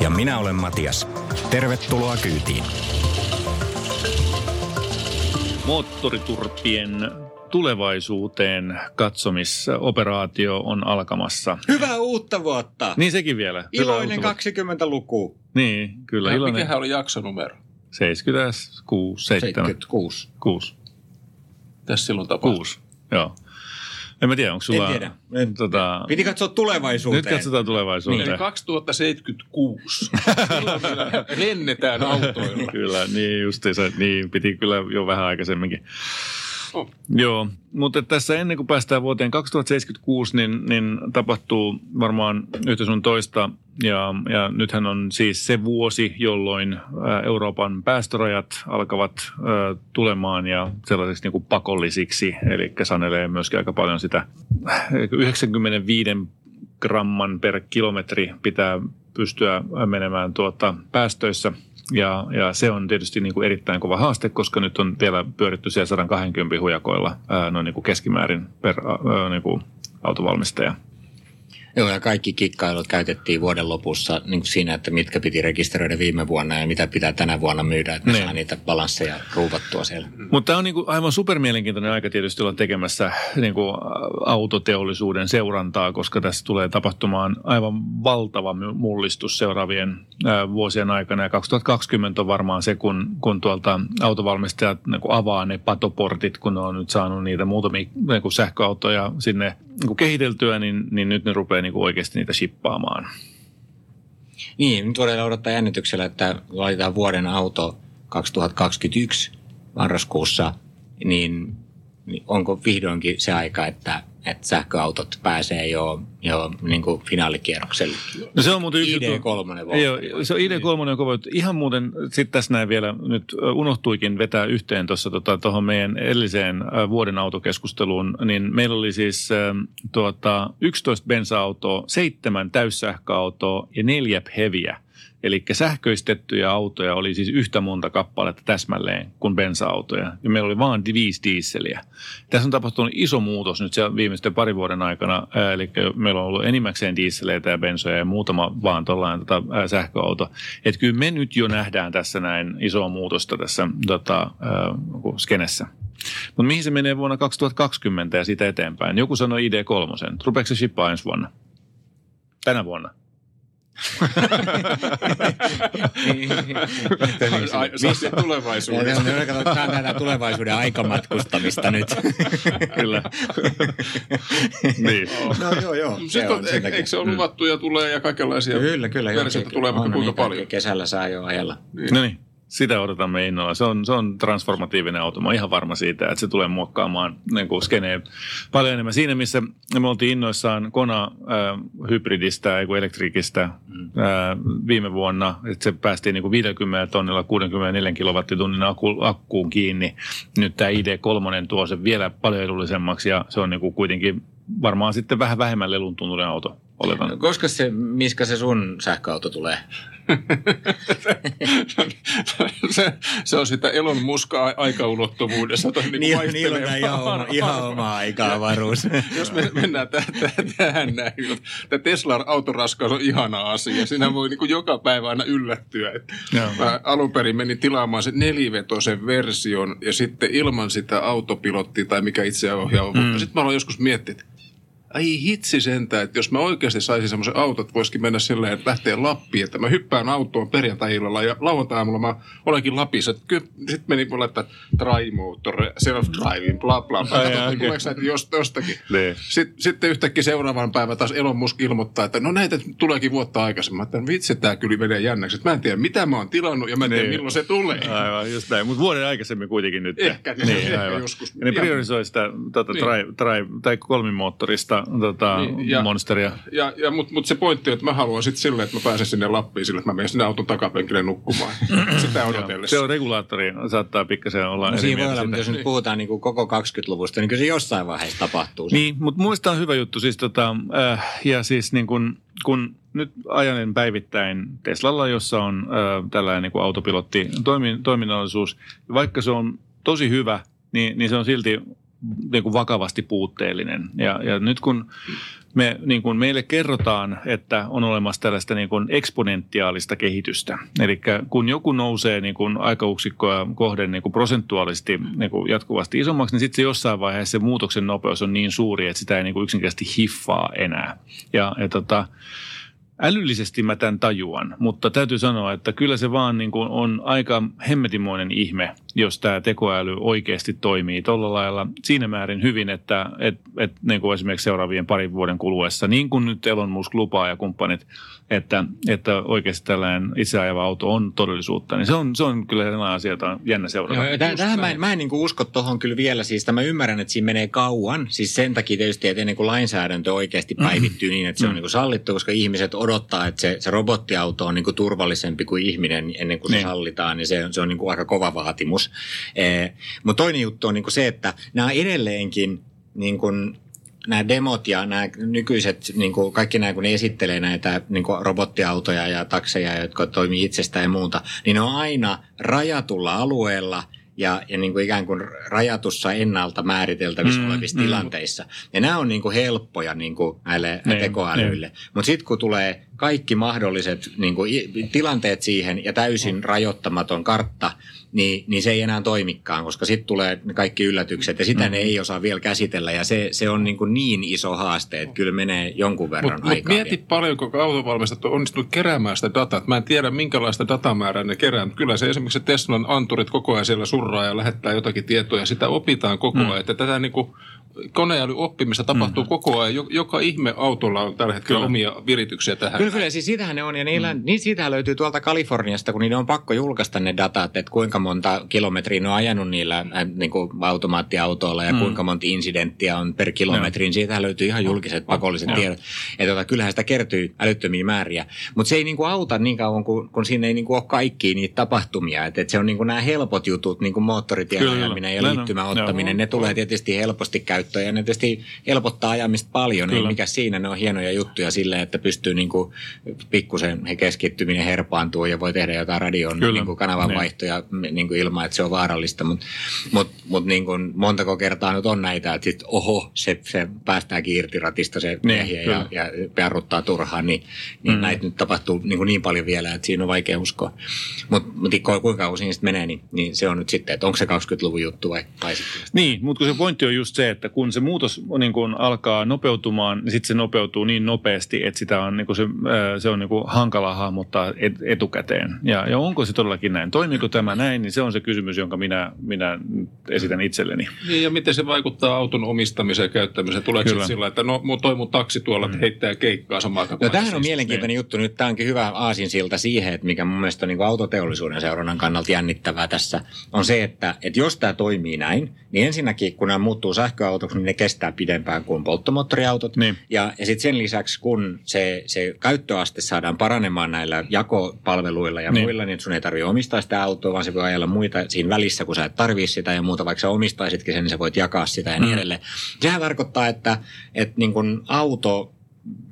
Ja minä olen Matias. Tervetuloa kyytiin. Moottoriturpien tulevaisuuteen katsomisoperaatio on alkamassa. Hyvää uutta vuotta! Niin sekin vielä. Iloinen 20-luku. Niin, kyllä. Iloinen. Mikähän oli jaksonumero? 76, 7. 76. 6. Tässä silloin tapahtui? 6, joo. En mä tiedä, onko sulla... En tiedä. En, tota, Piti katsoa tulevaisuuteen. Nyt katsotaan tulevaisuuteen. Niin, 2076. Silloin lennetään autoilla. kyllä, niin justiinsa. Niin, piti kyllä jo vähän aikaisemminkin. Joo, mutta tässä ennen kuin päästään vuoteen 2076, niin, niin tapahtuu varmaan yhtä sun toista. Ja, ja nythän on siis se vuosi, jolloin Euroopan päästörajat alkavat ä, tulemaan ja sellaisiksi niin kuin pakollisiksi. Eli sanelee myöskin aika paljon sitä 95 gramman per kilometri pitää pystyä menemään tuota päästöissä – ja, ja se on tietysti niin kuin erittäin kova haaste, koska nyt on vielä pyöritty siellä 120 hujakoilla ää, noin niin kuin keskimäärin per ää, niin kuin autovalmistaja. Joo, ja kaikki kikkailut käytettiin vuoden lopussa niin kuin siinä, että mitkä piti rekisteröidä viime vuonna ja mitä pitää tänä vuonna myydä, että ne. saa niitä balansseja ruuvattua siellä. Mutta tämä on niin kuin aivan supermielenkiintoinen aika tietysti olla tekemässä niin kuin autoteollisuuden seurantaa, koska tässä tulee tapahtumaan aivan valtava mullistus seuraavien ää, vuosien aikana. Ja 2020 on varmaan se, kun, kun tuolta autovalmistajat niin kuin avaa ne patoportit, kun ne on nyt saanut niitä muutamia niin kuin sähköautoja sinne niin kuin kehiteltyä, niin, niin nyt ne rupeaa niin kuin oikeasti niitä shippaamaan. Niin, voidaan odottaa jännityksellä, että laitetaan vuoden auto 2021 marraskuussa, niin, niin onko vihdoinkin se aika, että että sähköautot pääsee jo, jo niin kuin finaalikierrokselle. No se on muuten yksi ID3 Joo, se on ID3 on kova. Ihan muuten sitten tässä näin vielä nyt unohtuikin vetää yhteen tuossa tuohon tota, meidän edelliseen vuoden autokeskusteluun, niin meillä oli siis tuota, 11 bensa-autoa, 7 täyssähköautoa ja neljä heviä – Eli sähköistettyjä autoja oli siis yhtä monta kappaletta täsmälleen kuin bensa-autoja. Ja meillä oli vain viisi diisseliä. Tässä on tapahtunut iso muutos nyt siellä viimeisten parin vuoden aikana. Eli meillä on ollut enimmäkseen diisseleitä ja bensoja ja muutama vaan tuollainen tota, sähköauto. Että kyllä me nyt jo nähdään tässä näin isoa muutosta tässä tota, äh, skenessä. Mutta mihin se menee vuonna 2020 ja siitä eteenpäin? Joku sanoi ID3. Rupeeko se shippaa ensi vuonna? Tänä vuonna? Missä tulevaisuudessa? Tämä on tätä tulevaisuuden aikamatkustamista nyt. Kyllä. niin. No joo, joo. Sitten on, eikö se ole luvattu ja tulee ja kaikenlaisia kyllä, kyllä, versioita tulee vaikka kuinka paljon? Kesällä saa jo ajella. Niin. No niin. Sitä odotamme innolla. Se on, se on transformatiivinen auto. Mä oon ihan varma siitä, että se tulee muokkaamaan niin kuin skeneen paljon enemmän. Siinä, missä me oltiin innoissaan Kona-hybridistä, äh, elektriikistä äh, viime vuonna, että se päästiin niin kuin 50 tonnilla 64 kilowattitunnin akku, akkuun kiinni. Nyt tämä ID3 tuo sen vielä paljon edullisemmaksi ja se on niin kuin kuitenkin varmaan sitten vähän vähemmän lelun tuntuinen auto. Oletan. Koska se, miskä se sun sähköauto tulee? se, se, on sitä Elon Muskaa aikaulottuvuudessa. Toi niin, niin, niin on ihan oma, ihan oma avaruus. Jos me mennään tähän näin, tämä Teslan autoraskaus on ihana asia. Siinä voi niin kuin joka päivä aina yllättyä. Mä alun perin menin tilaamaan sen nelivetosen version ja sitten ilman sitä autopilottia tai mikä itse ohjaa. Mm. Sitten mä aloin joskus miettiä, että ai hitsi sentä, että jos mä oikeasti saisin semmoisen autot, että voisikin mennä silleen, että lähtee Lappiin, että mä hyppään autoon perjantai-illalla ja lauantai mä olenkin Lapissa. Sitten meni mulle, että try motor, self-driving, bla bla bla. Tuleeko näitä jostakin. Ne. Sitten, sitten yhtäkkiä seuraavan päivän taas Elon Musk ilmoittaa, että no näitä tuleekin vuotta aikaisemmin. Että vitsi, tämä kyllä menee jännäksi. Että mä en tiedä, mitä mä oon tilannut ja mä en tiedä, milloin se tulee. Aivan, just näin. Mutta vuoden aikaisemmin kuitenkin nyt. Ehkä, niin, ehkä joskus. Ja ne priorisoi sitä tuota, niin. try, try, tai kolmimoottorista tuota Niin, ja- monsteria. Ja, ja, Mutta mut se pointti on, että mä haluan sitten silleen, että mä pääsen sinne Lappiin sille, että mä menen sinne auton takapenkille nukkumaan. Sitä odotellessa. Se on regulaattori, saattaa pikkasen olla No eri siinä voi mieltä olla, mutta jos nyt puhutaan niin kuin koko 20-luvusta, niin kyllä se jossain vaiheessa tapahtuu. se. Niin, mutta muista on hyvä juttu. Siis tota, äh, ja siis niin kun, kun nyt ajanen päivittäin Teslalla, jossa on äh, tällainen niin kuin autopilotti toimin, toiminnallisuus, vaikka se on tosi hyvä, niin, niin se on silti niin kuin vakavasti puutteellinen. Ja, ja nyt kun me, niin kuin meille kerrotaan, että on olemassa tällaista niin kuin eksponentiaalista kehitystä. Eli kun joku nousee niin kuin aikauksikkoa kohden niin kuin prosentuaalisesti niin kuin jatkuvasti isommaksi, niin sitten se jossain vaiheessa se muutoksen nopeus on niin suuri, että sitä ei niin kuin yksinkertaisesti hiffaa enää. Ja, ja tota, Älyllisesti mä tämän tajuan, mutta täytyy sanoa, että kyllä se vaan niin kuin on aika hemmetimoinen ihme, jos tämä tekoäly oikeasti toimii tuolla lailla siinä määrin hyvin, että et, et, niin kuin esimerkiksi seuraavien parin vuoden kuluessa, niin kuin nyt Elon Musk lupaa ja kumppanit, että, että oikeasti tällainen itseajava auto on todellisuutta, niin se on, se on kyllä sellainen asia, jota on jännä seurata. Joo, täh- tähän mä en, mä en niin usko tuohon kyllä vielä. Siis mä ymmärrän, että siinä menee kauan. Siis sen takia tietysti, että ennen kuin lainsäädäntö oikeasti päivittyy niin, että se on niin kuin sallittu, koska ihmiset odottaa, että se, se robottiauto on niin kuin turvallisempi kuin ihminen ennen kuin se Niin. sallitaan, niin se, on- se on niin kuin aika kova vaatimus. Eh, Mutta toinen juttu on niin kuin se, että nämä edelleenkin niin kuin nämä demot ja nämä nykyiset, niin kuin kaikki nämä, kun ne esittelee näitä niin kuin robottiautoja ja takseja, jotka toimii itsestään ja muuta, niin ne on aina rajatulla alueella ja, ja niin kuin ikään kuin rajatussa ennalta määriteltävissä Mm, olevissa mm. tilanteissa. Ja nämä on niin kuin helppoja niin kuin näille Niin, tekoälyille. Mutta sitten kun tulee kaikki mahdolliset niin kuin, tilanteet siihen ja täysin rajoittamaton kartta, niin, niin se ei enää toimikaan, koska sitten tulee ne kaikki yllätykset ja sitä mm. ne ei osaa vielä käsitellä ja se, se on niin, kuin niin iso haaste, että kyllä menee jonkun verran mut aikaa. mieti vielä. paljonko autovalmistajat on onnistunut keräämään sitä dataa. Mä en tiedä, minkälaista datamäärää ne kerää, mutta kyllä se esimerkiksi Teslan anturit koko ajan siellä surraa ja lähettää jotakin tietoa ja sitä opitaan koko ajan. Että tätä niin kuin koneälyoppimista tapahtuu koko ajan. Jo- Joka ihme autolla on tällä hetkellä Kyllä. omia virityksiä tähän. Kyllä, kyllä. Siis siitähän ne on, ja niillä, mm. niin siitähän löytyy tuolta Kaliforniasta, kun niiden on pakko julkaista ne datat, että kuinka monta kilometriä ne on ajanut niillä äh, niin kuin automaattiautoilla ja mm. kuinka monta incidenttiä on per kilometri. Niin siitähän löytyy ihan julkiset pakolliset tiedot. Ja tota, kyllähän sitä kertyy älyttömiä määriä. Mutta se ei niin kuin auta niin kauan, kun, kun siinä ei niin kuin ole kaikkia niitä tapahtumia. Että et se on niin kuin nämä helpot jutut, niin kuin moottoritien Kyllä. ajaminen ja liittymän ottaminen, ne tulee tietysti helposti käyttöön ja ne tietysti helpottaa ajamista paljon. Ei Kyllä. mikä siinä, ne on hienoja juttuja silleen, että pystyy niin kuin pikkusen he keskittyminen herpaantuu ja voi tehdä jotain radion Kyllä. niin kuin kanavan Niin. niin kuin ilman, että se on vaarallista. Mutta mut, mut niin kuin montako kertaa nyt on näitä, että sit, oho, se, se päästääkin irti ratista se miehiä ja, kyllä. ja jarruttaa turhaan, niin, niin mm. näitä nyt tapahtuu niin, kuin niin paljon vielä, että siinä on vaikea uskoa. Mutta mut, kuinka siinä sitten menee, niin, niin se on nyt sitten, että onko se 20-luvun juttu vai, vai sitten. Niin, mutta se pointti on just se, että kun se muutos niin kun alkaa nopeutumaan, niin sitten se nopeutuu niin nopeasti, että sitä on, niin se, se on niin kun hankala hahmottaa et, etukäteen. Ja, ja onko se todellakin näin? Toimiiko tämä näin? Niin se on se kysymys, jonka minä, minä esitän itselleni. Niin, ja miten se vaikuttaa auton omistamiseen ja käyttämiseen? Tuleeko Kyllä. se sillä, että no mu- toi mun taksi tuolla mm. heittää keikkaa samaan tapaan? No tämähän on Siis- mielenkiintoinen juttu. Nyt tämä onkin hyvä aasinsilta siihen, että mikä mun mielestä on niin autoteollisuuden seurannan kannalta jännittävää tässä, on se, että, että jos tämä toimii näin, niin ensinnäkin kun nämä muuttuu sähköautoksi, niin ne kestää pidempään kuin polttomoottoriautot. Niin. Ja, ja sitten sen lisäksi, kun se, se käyttöaste saadaan paranemaan näillä jakopalveluilla ja Niin. muilla, niin sun ei tarvitse omistaa sitä autoa, vaan se voi ajella muita siinä välissä, kun sä et tarvii sitä ja muuta. Vaikka sä omistaisitkin sen, niin sä voit jakaa sitä ja niin Mm. edelleen. Sehän tarkoittaa, että, että niin kun auto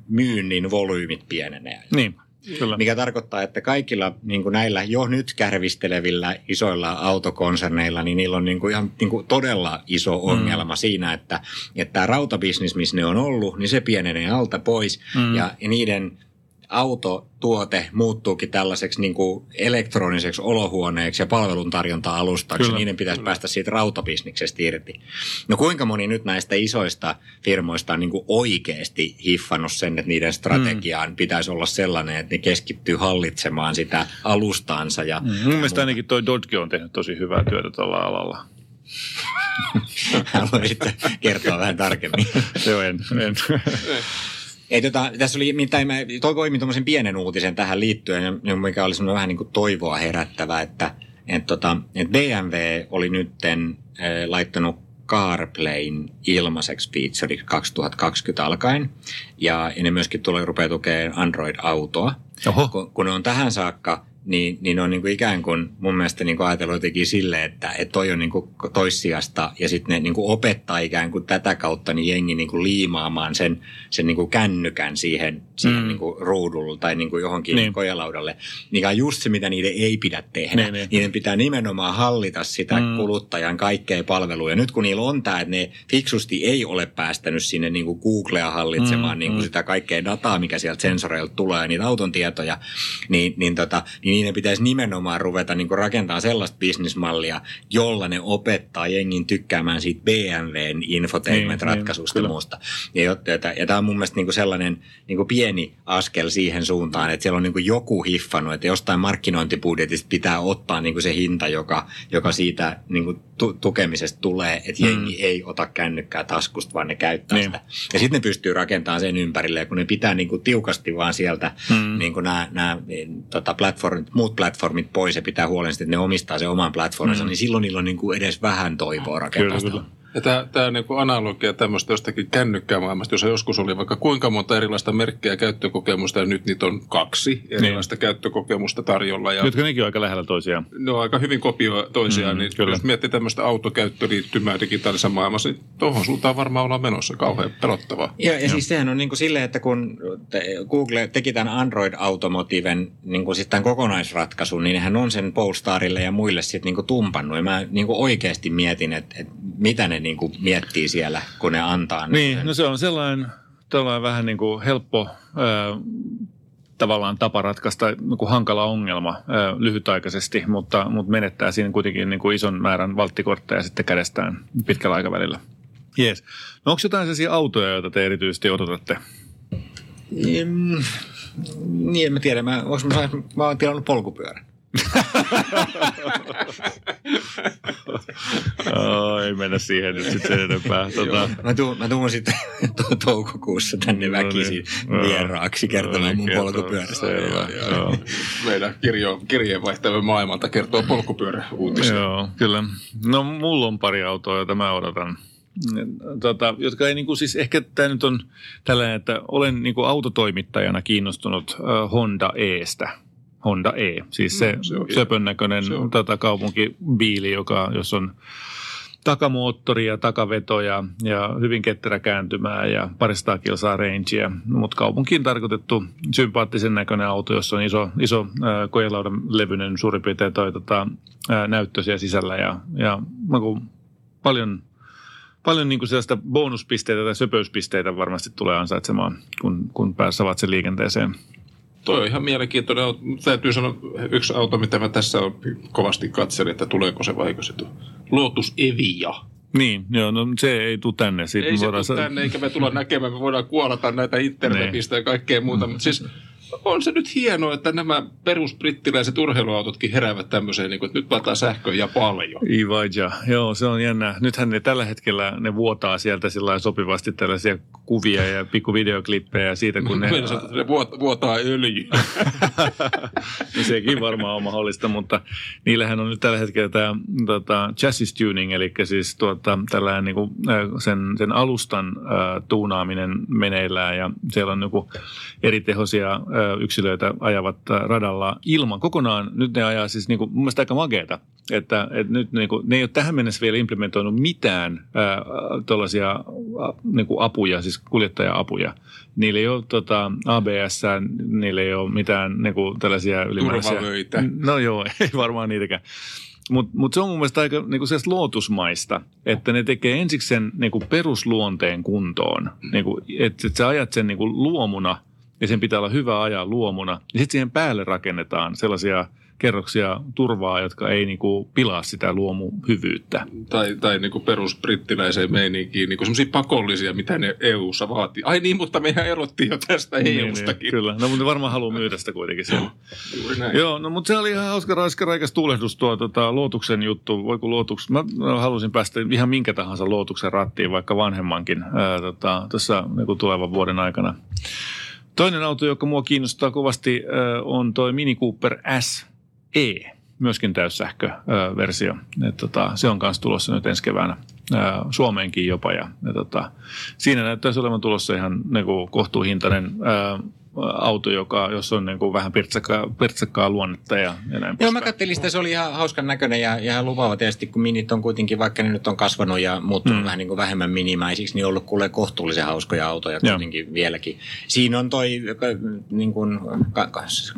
myynnin volyymit pienenee. Niin, kyllä. Mikä tarkoittaa, että kaikilla niin kuin näillä jo nyt kärvistelevillä isoilla autokonserneilla, niin niillä on niin kuin ihan niin kuin todella iso ongelma mm. siinä, että, että tämä rautabisnis, missä ne on ollut, niin se pienenee alta pois mm. ja, ja niiden autotuote muuttuukin tällaiseksi niin kuin elektroniseksi olohuoneeksi ja palveluntarjonta-alustaksi. Kyllä. Niiden pitäisi päästä siitä rautabisniksestä irti. No kuinka moni nyt näistä isoista firmoista on niin kuin oikeasti hiffannut sen, että niiden strategiaan mm. pitäisi olla sellainen, että ne keskittyy hallitsemaan sitä alustaansa. Ja Mm. Mun mielestä ainakin toi Dodge on tehnyt tosi hyvää työtä tuolla alalla. haluaisit kertoa vähän tarkemmin. Se on en. en. Ei, tota, tässä oli, mitä mä toi poimin tuommoisen pienen uutisen tähän liittyen, mikä oli semmoinen vähän niin kuin toivoa herättävä, että et, tota, et BMW oli nytten äh, laittanut CarPlayn ilmaiseksi feature 2020 alkaen. Ja, ne myöskin tulee rupeaa tukemaan Android-autoa. Oho. Kun, kun ne on tähän saakka niin, niin on niin kuin ikään kuin mun mielestä niin kuin ajatellut jotenkin silleen, että, että toi on niin kuin toissijasta ja sitten ne niin kuin opettaa ikään kuin tätä kautta niin jengi niin kuin liimaamaan sen, sen niin kuin kännykän siihen, siihen Mm. niin kuin ruudulle tai niin kuin johonkin Niin. niin. kojalaudalle, mikä on just se, mitä niiden ei pidä tehdä. Niin, niin. Niiden pitää nimenomaan hallita sitä Mm. mm. kuluttajan kaikkea palvelua. Ja nyt kun niillä on tämä, että ne fiksusti ei ole päästänyt sinne niin kuin Googlea hallitsemaan Mm, niin kuin mm. sitä kaikkea dataa, mikä sieltä sensoreilta tulee, niitä auton tietoja, niin, niin, tota, niin niiden pitäisi nimenomaan ruveta niin kuin rakentamaan sellaista bisnismallia, jolla ne opettaa jengin tykkäämään siitä BMWn infotainment-ratkaisusta Niin, niin, muusta. Ja, jotta- ja, ja tämä on mun mielestä niin sellainen niin pieni askel siihen suuntaan, että siellä on niin joku hiffannut, että jostain markkinointibudjetista pitää ottaa niin se hinta, joka, joka siitä niin tu- tukemisesta tulee, että jengi Mm. ei ota kännykkää taskusta, vaan ne käyttää Niin. sitä. Ja sitten ne pystyy rakentamaan sen ympärille, ja kun ne pitää niin tiukasti vaan sieltä Mm. niin nämä, nämä tota platformit, muut platformit pois ja pitää huolen siitä, että ne omistaa sen oman platforminsa, Mm. niin silloin niillä on niin kuin edes vähän toivoa rakentaa Kyllä, sitä. kyllä. Ja tämä, tämä on niin analogia tämmöistä jostakin kännykkäämaailmasta, jossa joskus oli vaikka kuinka monta erilaista merkkiä ja käyttökokemusta, ja nyt niitä on kaksi erilaista käyttökokemusta tarjolla. Ja Nytkö nekin on aika lähellä toisiaan? ne on aika hyvin kopio toisiaan, Mm, niin kyllä. jos miettii tämmöistä autokäyttöliittymää digitaalisessa maailmassa, niin tuohon suuntaan varmaan ollaan menossa kauhean pelottavaa. Ja, ja siis sehän on niin kuin silleen, että kun te- Google teki tämän Android-automotiven niin kuin tämän kokonaisratkaisun, niin nehän on sen Polestarille ja muille sitten niin kuin tumpannut. Ja mä niin kuin oikeasti mietin, että, että mitä ne niin kuin miettii siellä, kun ne antaa. Niin, sen. no se on sellainen, tällainen vähän niin kuin helppo ää, tavallaan tapa ratkaista niin kuin hankala ongelma ää, lyhytaikaisesti, mutta, mutta menettää siinä kuitenkin niin kuin ison määrän valttikortteja sitten kädestään pitkällä aikavälillä. Jees. No onko jotain sellaisia autoja, joita te erityisesti odotatte? Mm, niin, en mä tiedä. Mä, mä, mä oon tilannut polkupyörän. Oh, ei mennä siihen nyt sitten sen enempää. Tota, Mä tuun, mä tuun sitten to- toukokuussa tänne No niin, väkisin joo. vieraaksi kertomaan No niin, mun kertoo. polkupyörästä. Selvä, joo. Meidän kirjo, kirjeenvaihtajamme maailmalta kertoo polkupyöräuutisia. Joo, kyllä. No mulla on pari autoa, joita mä odotan. Tota, jotka ei niinku, siis ehkä tämä nyt on tällainen, että olen niinku autotoimittajana kiinnostunut uh, Honda Estä. Honda E, siis se, Mm, se on hieno. söpön näköinen Se on. tota, kaupunkibiili, joka, jos on takamoottori ja takaveto ja, ja hyvin ketterä kääntymää ja parista kilsaa rangea, mutta kaupunkiin tarkoitettu sympaattisen näköinen auto, jossa on iso, iso äh, kojelaudan levyinen suurin piirtein toi, tota, äh, näyttö siellä sisällä ja, ja niinku paljon, paljon niinku sellaista bonuspisteitä tai söpöyspisteitä varmasti tulee ansaitsemaan, kun, kun pääsevät sen liikenteeseen. Toi on ihan mielenkiintoinen. Täytyy sanoa yksi auto, mitä mä tässä on kovasti katselin, että tuleeko se vai eikö se tule. Lotus Evia. Niin, joo, no se ei tule tänne. Siitä Ei se tule sa- tänne, eikä me tulla näkemään. Me voidaan kuolata näitä internetistä ja kaikkea muuta. Mutta siis on se nyt hienoa, että nämä perusbrittiläiset urheiluautotkin heräävät tämmöiseen, niin kuin, että nyt lataa sähköä ja paljon. Ivaja, joo se on jännä. Nythän ne tällä hetkellä ne vuotaa sieltä sillä sopivasti tällaisia kuvia ja pikkuvideoklippejä siitä, kun ne... Meidän että ne vuot- vuotaa öljyä. No sekin varmaan on mahdollista, mutta niillähän on nyt tällä hetkellä tämä tota, chassis tuning, eli siis tuota, tällainen niin kuin, sen, sen alustan äh, tuunaaminen meneillään ja siellä on niin eri tehoisia äh, yksilöitä ajavat radalla ilman kokonaan. Nyt ne ajaa siis niin kuin, mun mielestä aika makeeta, että, että nyt niin kuin, ne ei ole tähän mennessä vielä implementoinut mitään tuollaisia niin apuja, siis kuljettaja-apuja. Niillä ei ole tota, ABS, niillä ei ole mitään niin kuin, tällaisia ylimääräisiä... Turvavöitä. No joo, ei varmaan niitäkään. Mutta mut se on mun mielestä aika niinku lootusmaista, että ne tekee ensiksi sen niinku perusluonteen kuntoon. Niinku, että et sä ajat sen niinku luomuna ja sen pitää olla hyvä ajaa luomuna. Ja sitten siihen päälle rakennetaan sellaisia kerroksia turvaa, jotka ei niinku pilaa sitä luomuhyvyyttä. tai, tai niin kuin perusbrittiläiseen meininkiin, niin kuin semmoisia pakollisia, mitä ne EU-ssa vaatii. Ai niin, mutta mehän erottiin jo tästä EU-stakin. Niin, kyllä, no mutta varmaan haluaa myydä sitä kuitenkin siellä. Juuri näin. Joo, no mutta se oli ihan hauska raiska raikas tuulehdus tuo tota, Lootuksen juttu. Voi kun Lootuks, mä halusin päästä ihan minkä tahansa Lootuksen rattiin, vaikka vanhemmankin ää, tota, tässä niin tulevan vuoden aikana. Toinen auto, joka mua kiinnostaa kovasti, on toi Mini Cooper SE, myöskin täyssähköversio. Tota, se on kanssa tulossa nyt ensi keväänä. ää, Suomeenkin jopa. Ja, ja tota, siinä näyttäisi olevan tulossa ihan niin kohtuuhintainen auto, joka, jos on niin kuin vähän pirtsakkaa, pirtsakkaa luonnetta ja, ja näin Joo, mä katselin sitä, se oli ihan hauskan näköinen ja ihan lupaava tietysti, kun minit on kuitenkin, vaikka ne nyt on kasvanut ja muuttunut mm. vähän niin kuin vähemmän minimäisiksi, niin on ollut kuule kohtuullisen hauskoja autoja Joo. kuitenkin vieläkin. Siinä on toi niin kuin,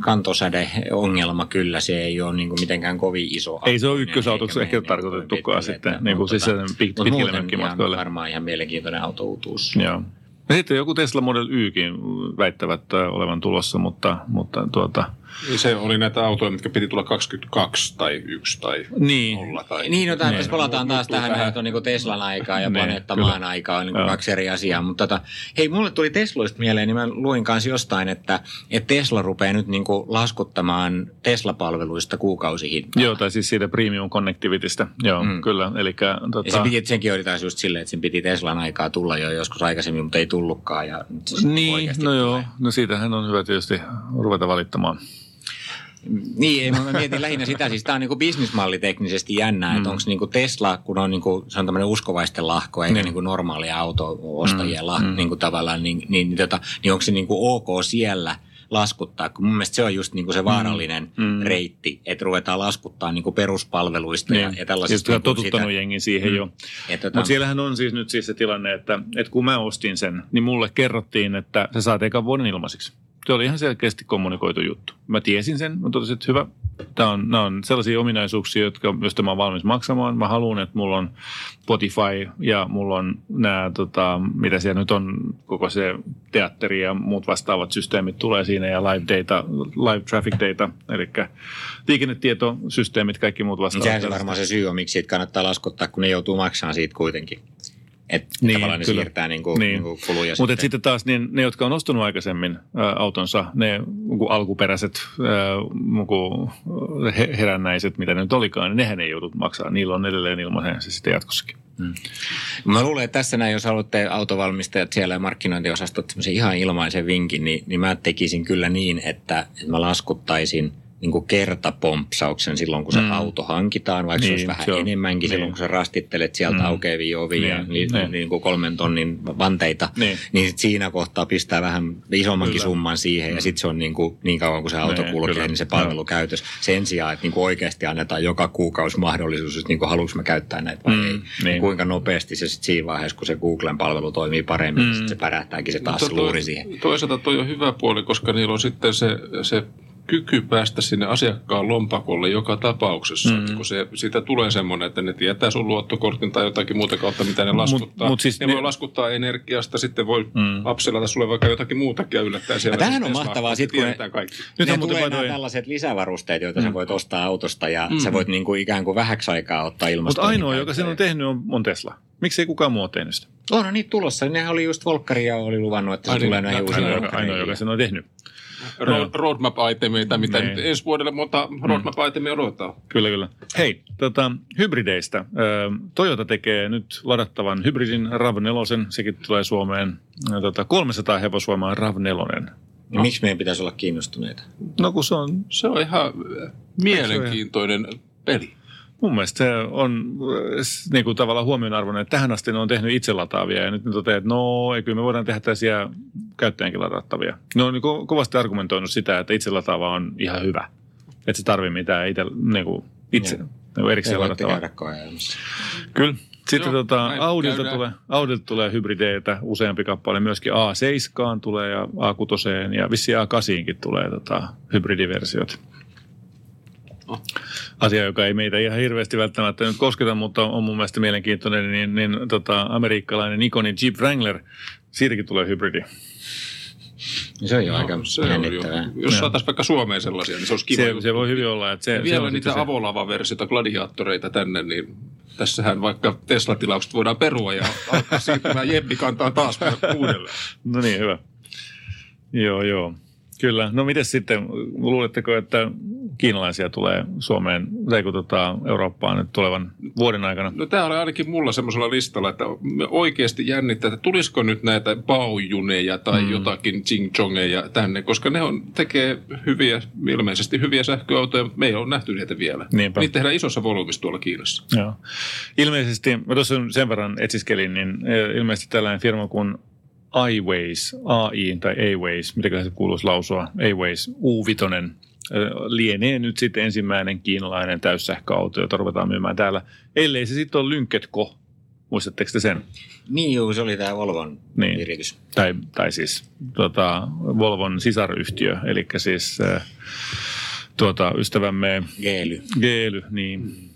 kantosäde-ongelma kyllä, se ei ole niin kuin mitenkään kovin iso. Ei se ole ykkösautoksi ehkä tarkoitettukaan sitten, niin kuin siis pitkille mökkimatkoille. varmaan ihan mielenkiintoinen autoutuus. Joo. Sitten joku Tesla Model Ykin väittävät olevan tulossa, mutta, mutta tuota, se oli näitä autoja, mitkä piti tulla 22 tai 1 tai niin. 0. Tai... Niin, no tämän, niin. palataan taas tähän, että on niin Teslan aikaa ja niin, planeetta maan aikaa on niin kaksi eri asiaa. Mutta tota, hei, mulle tuli Tesloista mieleen, niin mä luin kanssa jostain, että, että Tesla rupeaa nyt niin laskuttamaan Tesla-palveluista kuukausihintaa. Joo, tai siis siitä premium connectivitystä. Joo, mm. kyllä. Elikkä, tota... Ja se piti, senkin oli taas just silleen, että sen piti Teslan aikaa tulla jo joskus aikaisemmin, mutta ei tullutkaan. Ja niin, no tulee. joo. No siitähän on hyvä tietysti ruveta valittamaan. Niin, ei, mä mietin lähinnä sitä, siis tämä on niin bisnismalli teknisesti jännää, mm. että onko niin Tesla, kun on, niin kuin, se on tämmöinen uskovaisten lahko, eikä mm. niin normaalia auto-ostajien mm. lahko mm. niin kuin tavallaan, niin, niin, niin, tota, niin onko se niin ok siellä – laskuttaa, kun mun mielestä se on just niin kuin se vaarallinen mm. mm. reitti, että ruvetaan laskuttaa niin kuin peruspalveluista niin. ja, ja tällaisista. Just niin totuttanut sitä. jengin siihen mm. jo. Tota... Mutta siellähän on siis nyt siis se tilanne, että, että kun mä ostin sen, niin mulle kerrottiin, että se saat ekan vuoden ilmaiseksi se oli ihan selkeästi kommunikoitu juttu. Mä tiesin sen, mä totesin, että hyvä, tämä on, nämä on sellaisia ominaisuuksia, jotka, joista mä oon valmis maksamaan. Mä haluan, että mulla on Spotify ja mulla on nämä, tota, mitä siellä nyt on, koko se teatteri ja muut vastaavat systeemit tulee siinä ja live data, live traffic data, eli liikennetietosysteemit, kaikki muut vastaavat. Sehän se varmaan se syy on, miksi siitä kannattaa laskuttaa, kun ne joutuu maksamaan siitä kuitenkin. Että niin, tavallaan ne kyllä. siirtää niin kuin, niin. Niin kuin kuluja. Mutta sitten. sitten taas niin, ne, jotka on ostanut aikaisemmin ä, autonsa, ne alkuperäiset ä, niin herännäiset, mitä ne nyt olikaan, niin nehän ei joudu maksaa. Niillä on edelleen ilmaisen se sitten jatkossakin. Hmm. Mä luulen, että tässä näin, jos haluatte autovalmistajat siellä ja markkinointiosastot ihan ilmaisen vinkin, niin, niin mä tekisin kyllä niin, että, että mä laskuttaisin – niin kuin kertapompsauksen silloin, kun se mm. auto hankitaan, vaikka niin, se olisi vähän se on, enemmänkin niin. silloin, kun sä rastittelet sieltä mm. aukeavia ovia niin, ja niin, niin. Niin kuin kolmen tonnin vanteita, niin, niin sit siinä kohtaa pistää vähän isommankin kyllä. summan siihen mm. ja sitten se on niin, kuin, niin kauan, kun se auto niin, kulkee, kyllä. niin se palvelukäytös. Sen sijaan, että niin kuin oikeasti annetaan joka kuukausi mahdollisuus, että niin kuin haluanko mä käyttää näitä vai mm, ei. Niin. Kuinka nopeasti se sitten siinä vaiheessa, kun se Googlen palvelu toimii paremmin, mm. niin se pärähtääkin se taas no, luuri siihen. Toisaalta toi on hyvä puoli, koska niillä on sitten se, se kyky päästä sinne asiakkaan lompakolle joka tapauksessa. Mm. kun se, siitä tulee semmoinen, että ne tietää sun luottokortin tai jotakin muuta kautta, mitä ne laskuttaa. Mut, mut siis ne, ne voi laskuttaa energiasta, sitten voi mm. apselata sulle vaikka jotakin muutakin ja yllättää siellä. Tämähän on mahtavaa, sit, kun ne, kaikki. Nyt ne tulee nämä tällaiset lisävarusteet, joita mm. sä voit ostaa autosta ja mm. sä voit niin kuin ikään kuin vähäksi aikaa ottaa ilmastoon. Mutta ainoa, joka sen on tehnyt, on, on Tesla. Miksi ei kukaan muu ole tehnyt sitä? On no, niitä tulossa. Nehän oli just Volkkaria oli luvannut, että se tulee niin, näihin uusiin ainoa, ainoa, joka sen on tehnyt roadmap-itemia, mitä niin. nyt ensi vuodelle monta mm. roadmap-itemia odottaa. Kyllä, kyllä. Hei, tota, hybrideistä. Toyota tekee nyt ladattavan hybridin RAV4, sekin tulee Suomeen. Tota, 300 hevosvoimaa RAV4. No. Miksi meidän pitäisi olla kiinnostuneita? No kun se on... Se on ihan mielenkiintoinen peli. Mun mielestä se on äh, niin kuin tavallaan huomionarvoinen, että tähän asti ne on tehnyt itse lataavia ja nyt ne toteaa, että no, ei kyllä me voidaan tehdä tällaisia käyttäjänkin ladattavia. Ne on niin kuin kovasti argumentoinut sitä, että itse lataava on ihan hyvä. Että se tarvii mitään itse, niin kuin itse niin kuin erikseen ladattavaa. Kyllä. Sitten Joo, tota, Audilta, tulee, Audilta tulee hybrideitä, useampi kappale, myöskin A7 tulee ja A6 ja vissiin A8 tulee tota, hybridiversiot asia, joka ei meitä ihan hirveästi välttämättä nyt kosketa, mutta on mun mielestä mielenkiintoinen, niin, niin tota, amerikkalainen Nikonin Jeep Wrangler, siitäkin tulee hybridi. Se on jo no, aika se on jo. Jos saataisiin vaikka Suomeen sellaisia, niin se olisi kiva. Se, se voi hyvin olla. Että se, ja vielä se niitä se... avolava-versioita, gladiaattoreita tänne, niin tässähän vaikka Tesla-tilaukset voidaan perua ja alkaa siirtymään Jeppi kantaa taas uudelleen. No niin, hyvä. Joo, joo. Kyllä. No miten sitten, luuletteko, että kiinalaisia tulee Suomeen tai tota, Eurooppaan nyt tulevan vuoden aikana? No tämä oli ainakin mulla semmoisella listalla, että me oikeasti jännittää, että tulisiko nyt näitä baujuneja tai mm. jotakin chingchongeja tänne, koska ne on, tekee hyviä, ilmeisesti hyviä sähköautoja, mutta me ei ole nähty niitä vielä. Niinpä. Niitä tehdään isossa volyymissa tuolla Kiinassa. Joo. Ilmeisesti, mä tuossa sen verran etsiskelin, niin eh, ilmeisesti tällainen firma kuin iWays, AI tai A-Ways, mitä se kuuluisi lausua, A-Ways, U5, eh, lienee nyt sitten ensimmäinen kiinalainen täyssähköauto, jota ruvetaan myymään täällä. Ellei se sitten ole Lynketko, muistatteko te sen? Niin juu, se oli tämä Volvon Niin. yritys. Tai, tai siis tota, Volvon sisaryhtiö, eli siis äh, tuota, ystävämme Geely. Geely, niin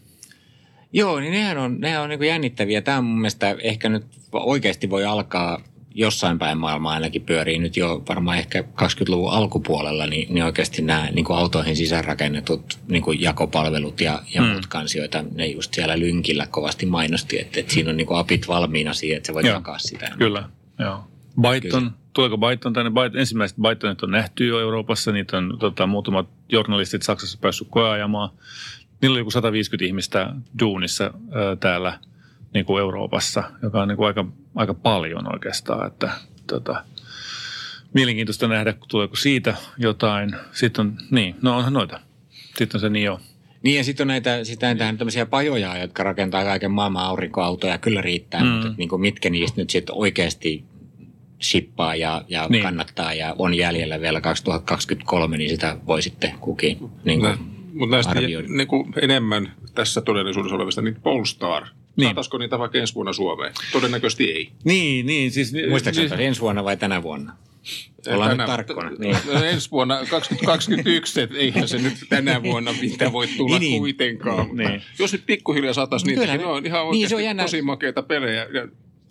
Joo, niin nehän on, nehän on niin jännittäviä. Tämä mun mielestä ehkä nyt oikeasti voi alkaa jossain päin maailmaa ainakin pyörii nyt jo varmaan ehkä 20-luvun alkupuolella, niin, niin oikeasti nämä niin kuin autoihin sisäänrakennetut niin kuin jakopalvelut ja, ja mm. muut kansioita, ne just siellä lynkillä kovasti mainosti, että, että siinä on niin kuin apit valmiina siihen, että sä voit Joo. jakaa sitä. Kyllä, joo. Byton, tuleeko Byton tänne? Byton, ensimmäiset Bytonit on nähty jo Euroopassa, niitä on tota, muutamat journalistit Saksassa päässyt koeajamaan. Niillä oli joku 150 ihmistä duunissa ö, täällä niin kuin Euroopassa, joka on niin kuin aika, aika paljon oikeastaan, että tota, mielenkiintoista nähdä, tuleeko siitä jotain. Sitten on, niin, no onhan noita. Sitten on se Nio. Niin ja sitten on näitä, sitä näitä tämmöisiä pajoja, jotka rakentaa kaiken maailman aurinkoautoja, kyllä riittää, Mm. mutta niin kuin mitkä niistä nyt sitten oikeasti shippaa ja, ja Niin. niin. kannattaa ja on jäljellä vielä 2023, niin sitä voi sitten kukin niin kuin mutta näistä arvioida. niin kuin enemmän tässä todellisuudessa olevista, niin Polestar. Niin. Niin. Saataisiko niitä vaikka ensi vuonna Suomeen? Todennäköisesti ei. Niin, niin. Siis, Muistaakseni siis, ensi vuonna vai tänä vuonna? Ollaan nyt tarkkana. Niin. No, ensi vuonna 2021, että eihän se nyt tänä vuonna mitä voi tulla Niin, niin. kuitenkaan. Mutta Niin. Jos nyt pikkuhiljaa saataisiin niitä, Kyllä niin ne- ne on ihan niin, oikeasti se on jännä. tosi makeita pelejä.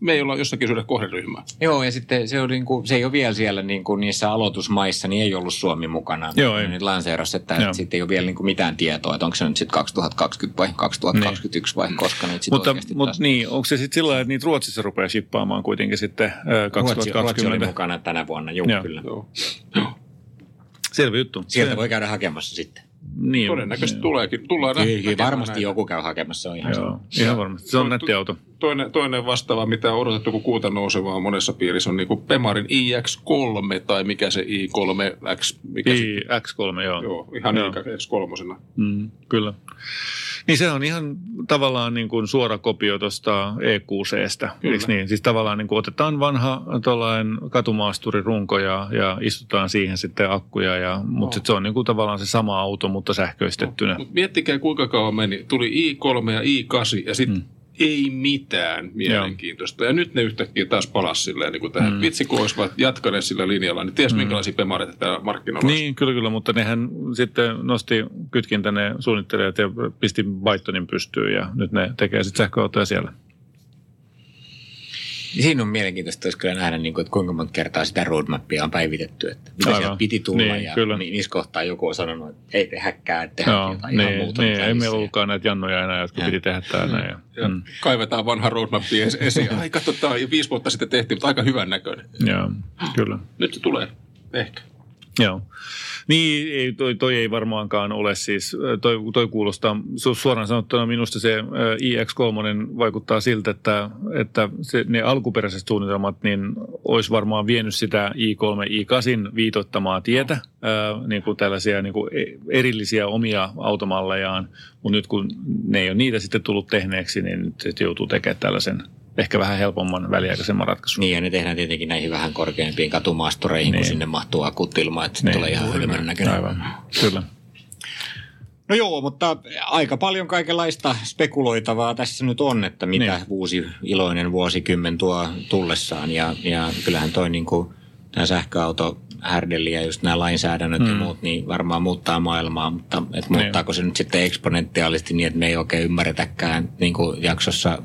Me ei olla jossakin syödä kohderyhmää. Joo, ja sitten se, on niin kuin, se ei ole vielä siellä niin kuin niissä aloitusmaissa, niin ei ollut Suomi mukana. Joo, ei. Nyt lanseerasi, että, Joo. sitten ei ole vielä niin kuin mitään tietoa, että onko se nyt sitten 2020 vai 2021 vai koska niitä sitten mutta, oikeasti mutta taas- niin, onko se sitten sillä lailla, että niitä Ruotsissa rupeaa shippaamaan kuitenkin sitten äh, Ruotsi, Ruotsi 2020? oli mukana tänä vuonna, juu, Joo. kyllä. Joo. Selvä juttu. Sieltä Se- voi käydä hakemassa sitten. Niin, Todennäköisesti niin. tuleekin. Tullaan Kyllä, kyllä varmasti näitä. joku käy hakemassa, se on ihan Joo, ihan varmasti. Se on nätti auto. Toinen, toinen vastaava, mitä on odotettu, kun kuuta nousevaa monessa piirissä, on niin kuin Pemarin iX3 tai mikä se i3X. Mikä se, I, X3, joo. joo, ihan Joo. iX3. Mm, kyllä. Niin se on ihan tavallaan niin kuin suora kopio tuosta EQCstä. Eikö niin? Siis tavallaan niin kuin otetaan vanha tuollainen katumaasturirunko ja, ja istutaan siihen sitten akkuja. Ja, mutta sit se on niin kuin tavallaan se sama auto, mutta sähköistettynä. Mutta miettikää kuinka kauan meni. Tuli i3 ja i8 ja sitten Mm. Ei mitään mielenkiintoista. Ja nyt ne yhtäkkiä taas palasi silleen niin kuin tähän. Mm. Vitsi kun olisivat jatkaneet sillä linjalla, niin ties mm. minkälaisia pemareita täällä markkinoilla. Niin, kyllä, kyllä, mutta nehän sitten nosti kytkintä ne suunnittelijat ja pisti Bytonin pystyyn ja nyt ne tekee sitten sähköautoja siellä. Siinä on mielenkiintoista olisi kyllä nähdä, niin kuin, että kuinka monta kertaa sitä roadmappia on päivitetty. Että mitä Aivan. sieltä piti tulla Niin, ja kyllä. mi- missä kohtaa joku on sanonut, että ei tehäkään, että tehdään Joo, jotain ihan niin, muuta. niin, ei niissä. meillä ollutkaan näitä jannoja enää, jotka Ja. piti tehdä täällä. Ja, Ja mm, kaivetaan vanha roadmappi es- esiin. Ai katsotaan, jo viisi vuotta sitten tehtiin, mutta aika hyvän näköinen. joo, kyllä. Nyt se tulee. Ehkä. Joo. Niin, ei, toi, toi ei varmaankaan ole siis, toi, toi kuulostaa, su- suoraan sanottuna minusta se äh, iX3 vaikuttaa siltä, että, että se, ne alkuperäiset suunnitelmat niin olisi varmaan vienyt sitä i3, i8 viitoittamaa tietä, äh, niin kuin tällaisia niin kuin e- erillisiä omia automallejaan, mutta nyt kun ne ei ole niitä sitten tullut tehneeksi, niin nyt joutuu tekemään tällaisen ehkä vähän helpomman väliaikaisemman ratkaisun. Niin, ja ne tehdään tietenkin näihin vähän korkeampiin katumaastureihin, niin. Niin. kun sinne mahtuu akut ilman, että se Niin. tulee ihan hölmön näköinen. Aivan, kyllä. No joo, mutta aika paljon kaikenlaista spekuloitavaa tässä nyt on, että mitä Niin. niin. uusi iloinen vuosikymmen tuo tullessaan. Ja, ja kyllähän toi niin kuin, tämä sähköauto härdelli ja just nämä lainsäädännöt mm. ja muut, niin varmaan muuttaa maailmaa, mutta et muuttaako se nyt sitten eksponentiaalisesti niin, että me ei oikein ymmärretäkään niin kuin jaksossa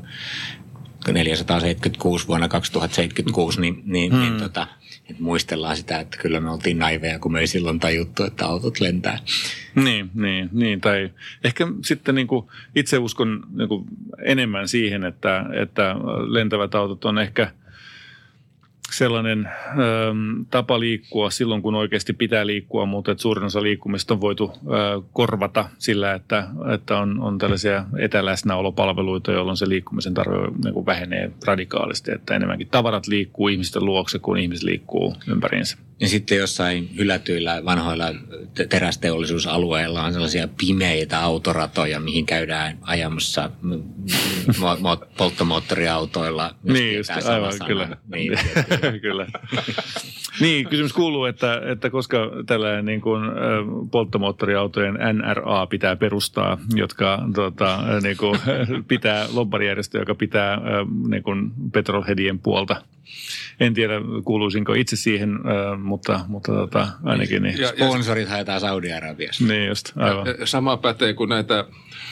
476 vuonna 2076, niin, niin, mm. niin tota, että muistellaan sitä, että kyllä me oltiin naiveja, kun me ei silloin tajuttu, että autot lentää. Niin, niin, niin, tai ehkä sitten niin kuin itse uskon niin kuin enemmän siihen, että, että lentävät autot on ehkä sellainen ö, tapa liikkua silloin, kun oikeasti pitää liikkua, mutta että suurin osa liikkumista on voitu ö, korvata sillä, että, että on, on tällaisia etäläsnäolopalveluita, jolloin se liikkumisen tarve niin kuin vähenee radikaalisti, että enemmänkin tavarat liikkuu ihmisten luokse, kun ihmiset liikkuu ympäriinsä. Ja sitten jossain hylätyillä vanhoilla terästeollisuusalueilla on sellaisia pimeitä autoratoja, mihin käydään ajamassa mo- mo- polttomoottoriautoilla. Niin, just, aivan, kyllä. Niin, kyllä. niin, kysymys kuuluu, että, että koska tällainen niin kuin, polttomoottoriautojen NRA pitää perustaa, jotka tota, niin kuin, pitää lobbarijärjestö, joka pitää niin kuin petrolheadien puolta. En tiedä, kuuluisinko itse siihen, mutta, mutta tota, ainakin niin. Ja, Sponsorit haetaan Saudi-Arabiassa. Niin just, aivan. Ja, sama pätee kuin näitä,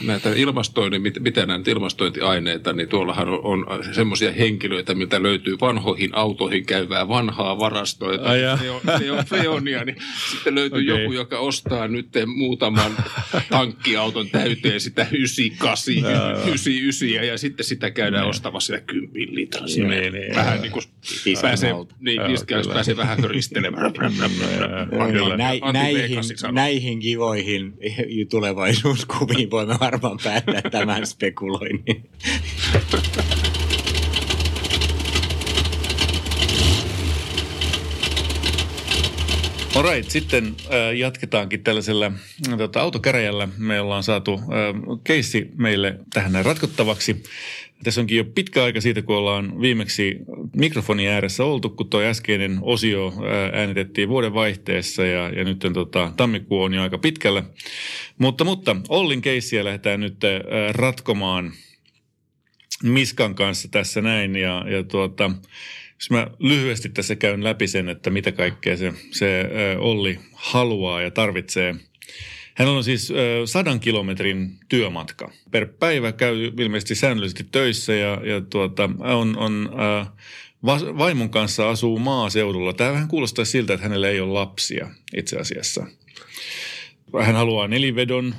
näitä ilmastoinnin, mitä näitä ilmastointiaineita, niin tuollahan on, on semmoisia henkilöitä, mitä löytyy vanhoihin autoihin käyvää vanhaa varastoa, Ai ne on, ne on freonia, niin sitten löytyy okay. joku, joka ostaa nyt muutaman tankkiauton täyteen sitä 98, 99 ja sitten sitä käydään ne. ostamassa 10 litraa. Niin, niin, vähän niin kuin pääsee, niin, pääsee vähän höristelemään. näihin, näihin kivoihin tulevaisuuskuviin voimme varmaan päättää tämän spekuloinnin. Alright, sitten äh, jatketaankin tällaisella äh, tota, autokäräjällä. Me ollaan saatu äh, keissi meille tähän ratkottavaksi. Tässä onkin jo pitkä aika siitä, kun ollaan viimeksi mikrofonin ääressä oltu, kun tuo äskeinen osio äänitettiin vuoden vaihteessa ja, ja nyt tota, tammikuu on jo aika pitkällä. Mutta, mutta Ollin keissiä lähdetään nyt ratkomaan Miskan kanssa tässä näin ja, ja tuota, jos mä lyhyesti tässä käyn läpi sen, että mitä kaikkea se, se Olli haluaa ja tarvitsee – Hänellä on siis sadan kilometrin työmatka. Per päivä käy ilmeisesti säännöllisesti töissä ja, ja tuota, on, on äh, vaimon kanssa asuu maaseudulla. Tämä vähän kuulostaa siltä, että hänellä ei ole lapsia itse asiassa. Hän haluaa nelivedon,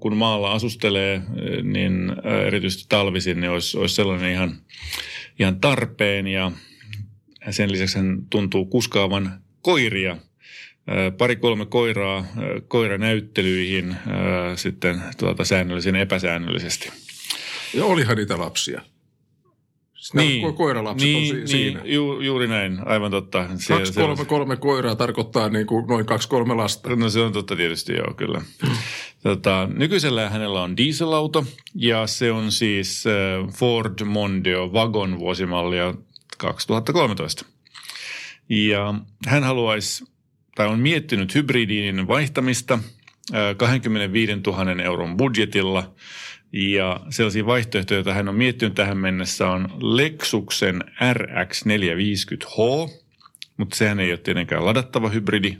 kun maalla asustelee, niin erityisesti talvisin, niin olisi, olisi sellainen ihan, ihan tarpeen. Ja sen lisäksi hän tuntuu kuskaavan koiria – pari-kolme koiraa koiranäyttelyihin sitten tuota, säännöllisen epäsäännöllisesti. Ja olihan niitä lapsia. Sitä niin, ko- koiralapset niin, on si- niin, siinä. Ju, juuri näin, aivan totta. Se, kaksi, kolme, se, kolme koiraa tarkoittaa niin kuin noin kaksi, kolme lasta. No se on totta tietysti, joo, kyllä. Tota, nykyisellä hänellä on dieselauto ja se on siis Ford Mondeo Wagon vuosimallia 2013. Ja hän haluaisi tai on miettinyt hybridiin vaihtamista 25 000 euron budjetilla. Ja sellaisia vaihtoehtoja, joita hän on miettinyt tähän mennessä, on Lexuksen RX450H, mutta sehän ei ole tietenkään ladattava hybridi.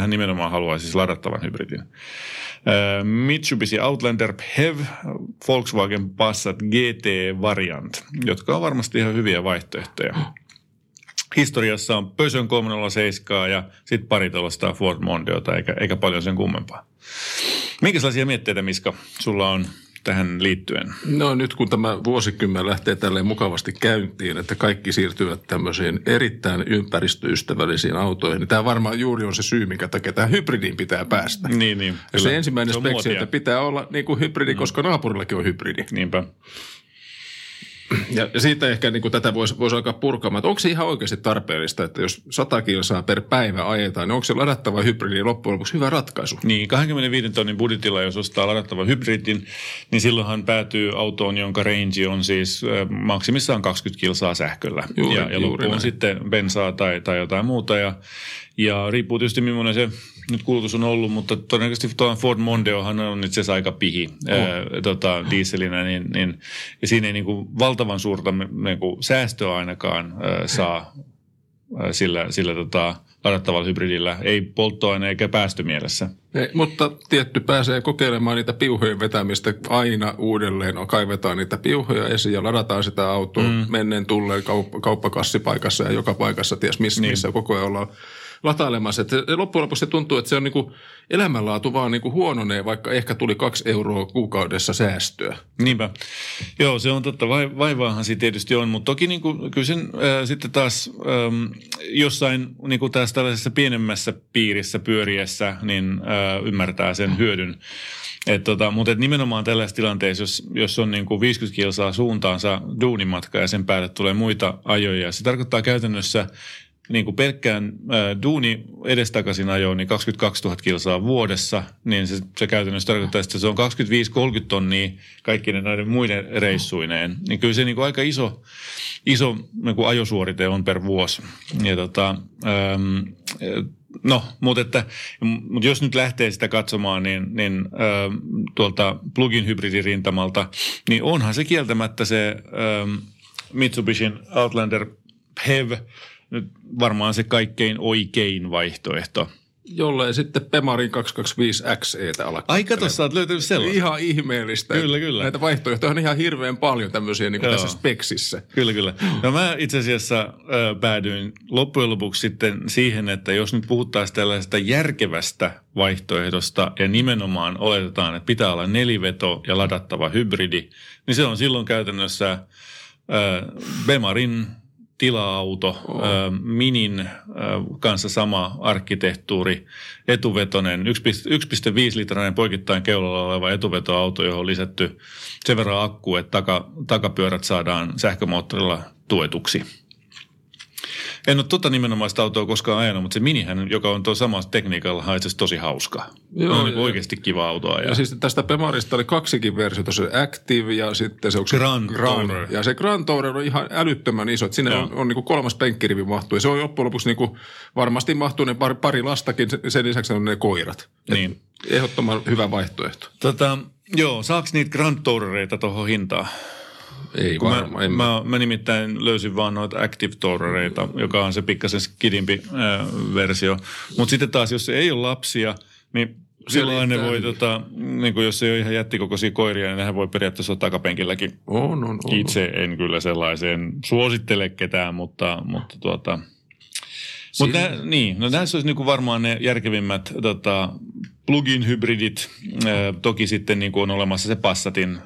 Hän nimenomaan haluaa siis ladattavan hybridin. Mitsubishi Outlander PHEV, Volkswagen Passat GT Variant, jotka on varmasti ihan hyviä vaihtoehtoja historiassa on Peugeot 307 ja sitten pari tuollaista Ford Mondeota, eikä, eikä paljon sen kummempaa. Minkälaisia mietteitä, Miska, sulla on tähän liittyen? No nyt kun tämä vuosikymmen lähtee tälleen mukavasti käyntiin, että kaikki siirtyvät tämmöisiin erittäin ympäristöystävällisiin autoihin, niin tämä varmaan juuri on se syy, minkä takia tähän hybridiin pitää päästä. Niin, niin. Ja se ensimmäinen se speksi, että pitää olla niin kuin hybridi, mm. koska naapurillakin on hybridi. Niinpä. Ja siitä ehkä niin kuin tätä voisi, voisi alkaa purkamaan, että onko se ihan oikeasti tarpeellista, että jos 100 kilsaa per päivä ajetaan, niin onko se ladattava hybridi loppujen lopuksi hyvä ratkaisu? Niin, 25 tonnin budjetilla, jos ostaa ladattava hybridin, niin silloinhan päätyy autoon, jonka range on siis maksimissaan 20 kilsaa sähköllä. Juuri, ja, ja loppu on sitten bensaa tai, tai jotain muuta. Ja, ja riippuu tietysti millainen se nyt kulutus on ollut, mutta todennäköisesti tuo Ford Mondeohan on itse asiassa aika pihi oh. ää, tota, dieselinä, niin, niin, ja siinä ei niin kuin valtavan suurta niin kuin säästöä ainakaan ää, saa ää, sillä, sillä tota, ladattavalla hybridillä, ei polttoaine eikä päästömielessä. Ei, mutta tietty pääsee kokeilemaan niitä piuhojen vetämistä aina uudelleen. No, kaivetaan niitä piuhoja esiin ja ladataan sitä autoa mm. menneen tulleen kaup- kauppakassipaikassa ja joka paikassa, ties missä, niin. missä koko ajan ollaan latailemassa. Että loppujen lopuksi se tuntuu, että se on niin kuin elämänlaatu vaan niin kuin huononee, vaikka ehkä tuli kaksi euroa kuukaudessa säästöä. Niinpä. Joo, se on totta. Vai, vaivaahan siitä tietysti on, mutta toki niin kuin, kyllä sen äh, sitten taas ähm, jossain niin kuin taas tällaisessa pienemmässä piirissä pyöriessä, niin äh, ymmärtää sen hyödyn. Et tota, mutta et nimenomaan tällaisessa tilanteessa, jos, jos on niin kuin 50 kilsaa suuntaansa duunimatka ja sen päälle tulee muita ajoja, se tarkoittaa käytännössä niin kuin pelkkään äh, duuni edestakaisin ajoon, niin 22 000 kilsaa vuodessa, niin se, se käytännössä tarkoittaa, että se on 25-30 tonnia kaikki näiden muiden reissuineen. Niin kyllä se niin kuin aika iso, iso niin kuin ajosuorite on per vuosi. Ja tota, ähm, No, mutta, että, mutta jos nyt lähtee sitä katsomaan, niin, niin äh, tuolta plugin hybridirintamalta, niin onhan se kieltämättä se äh, Mitsubishin Outlander PHEV nyt varmaan se kaikkein oikein vaihtoehto. Jollei sitten Pemarin 225 XEtä ala. Ai kato, sä oot löytänyt sellaista. Ihan ihmeellistä. Kyllä, kyllä. Näitä vaihtoehtoja on ihan hirveän paljon tämmöisiä niin kuin tässä speksissä. Kyllä, kyllä. No mä itse asiassa äh, päädyin loppujen lopuksi sitten siihen, että jos nyt puhuttaisiin tällaisesta järkevästä vaihtoehdosta ja nimenomaan oletetaan, että pitää olla neliveto ja ladattava hybridi, niin se on silloin käytännössä Bemarin tila-auto, oh. Minin kanssa sama arkkitehtuuri, etuvetonen, 1,5 litrainen poikittain keulalla oleva etuvetoauto, johon on lisätty sen verran akku, että taka, takapyörät saadaan sähkömoottorilla tuetuksi. En ole tota nimenomaista autoa koskaan ajanut, mutta se minihän, joka on tuo samassa tekniikalla, on itse tosi hauska. Joo, on niin oikeasti kiva auto ajaa. Ja siis tästä Pemarista oli kaksikin versiota, se Active ja sitten se Grand, Grand Tourer. Ja se Grand Tourer on ihan älyttömän iso, että sinne Joo. on, on niin kuin kolmas penkkirivi mahtuu. Ja se on loppujen lopuksi niin kuin, varmasti mahtuu ne pari, pari lastakin, sen lisäksi on ne koirat. Niin. Et ehdottoman hyvä vaihtoehto. Tota, joo, saako niitä Grand Tourereita tuohon hintaan? Ei Kun varmaan. Mä, mä, mä, nimittäin löysin vaan noita Active Tourereita, joka on se pikkasen skidimpi äh, versio. Mutta sitten taas, jos ei ole lapsia, niin silloin ne voi, tota, niin kuin jos ei ole ihan jättikokoisia koiria, niin nehän voi periaatteessa olla takapenkilläkin. On, on, on. Itse en kyllä sellaiseen suosittele ketään, mutta, mutta tuota, mutta niin, no näissä olisi niinku varmaan ne järkevimmät tota, plugin hybridit. Äh, toki sitten niin kuin on olemassa se Passatin